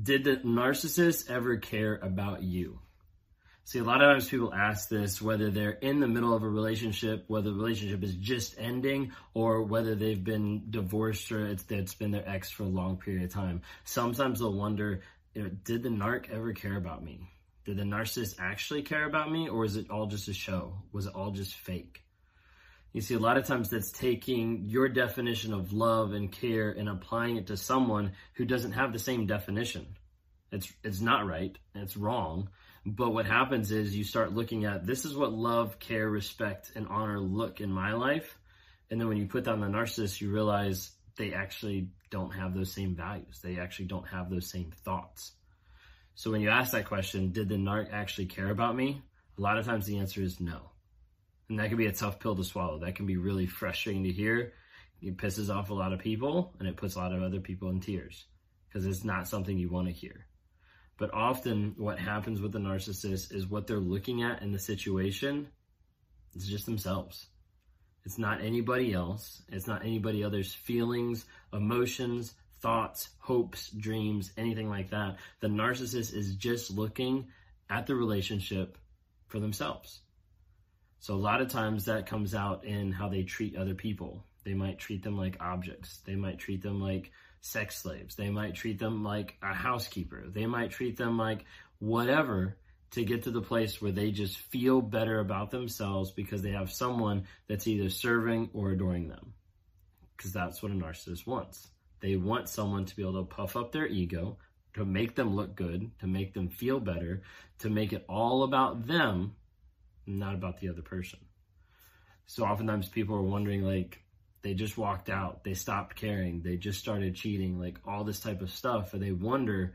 Did the narcissist ever care about you? See, a lot of times people ask this whether they're in the middle of a relationship, whether the relationship is just ending, or whether they've been divorced or it's, it's been their ex for a long period of time. Sometimes they'll wonder, did the narc ever care about me? Did the narcissist actually care about me, or is it all just a show? Was it all just fake? You see, a lot of times that's taking your definition of love and care and applying it to someone who doesn't have the same definition. It's, it's not right. It's wrong. But what happens is you start looking at this is what love, care, respect, and honor look in my life. And then when you put down the narcissist, you realize they actually don't have those same values. They actually don't have those same thoughts. So when you ask that question, did the narc actually care about me? A lot of times the answer is no. And that can be a tough pill to swallow. That can be really frustrating to hear. It pisses off a lot of people and it puts a lot of other people in tears because it's not something you want to hear. But often what happens with the narcissist is what they're looking at in the situation is just themselves. It's not anybody else. It's not anybody else's feelings, emotions, thoughts, hopes, dreams, anything like that. The narcissist is just looking at the relationship for themselves. So a lot of times that comes out in how they treat other people. They might treat them like objects. They might treat them like sex slaves. They might treat them like a housekeeper. They might treat them like whatever to get to the place where they just feel better about themselves because they have someone that's either serving or adoring them. Because that's what a narcissist wants. They want someone to be able to puff up their ego, to make them look good, to make them feel better, to make it all about them not about the other person. So oftentimes people are wondering, like, they just walked out, they stopped caring, they just started cheating, like all this type of stuff. And they wonder,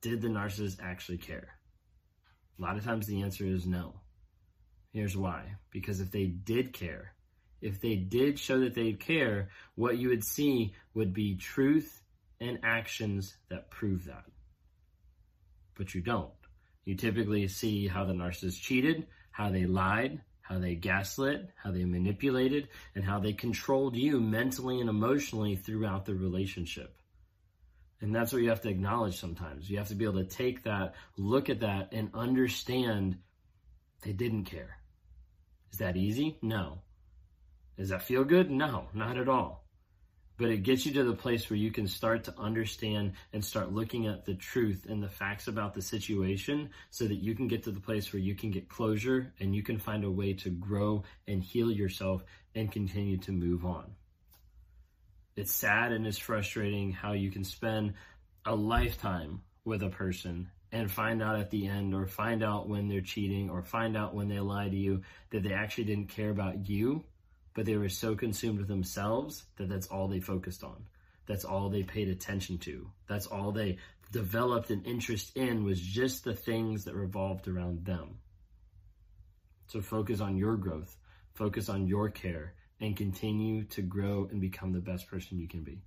did the narcissist actually care? A lot of times the answer is no. Here's why. Because if they did care, if they did show that they care, what you would see would be truth and actions that prove that. But you don't. You typically see how the narcissist cheated, how they lied, how they gaslit, how they manipulated, and how they controlled you mentally and emotionally throughout the relationship. And that's what you have to acknowledge sometimes. You have to be able to take that, look at that, and understand they didn't care. Is that easy? No. Does that feel good? No, not at all but it gets you to the place where you can start to understand and start looking at the truth and the facts about the situation so that you can get to the place where you can get closure and you can find a way to grow and heal yourself and continue to move on. It's sad and it's frustrating how you can spend a lifetime with a person and find out at the end or find out when they're cheating or find out when they lie to you that they actually didn't care about you but they were so consumed with themselves that that's all they focused on. That's all they paid attention to. That's all they developed an interest in was just the things that revolved around them. So focus on your growth, focus on your care, and continue to grow and become the best person you can be.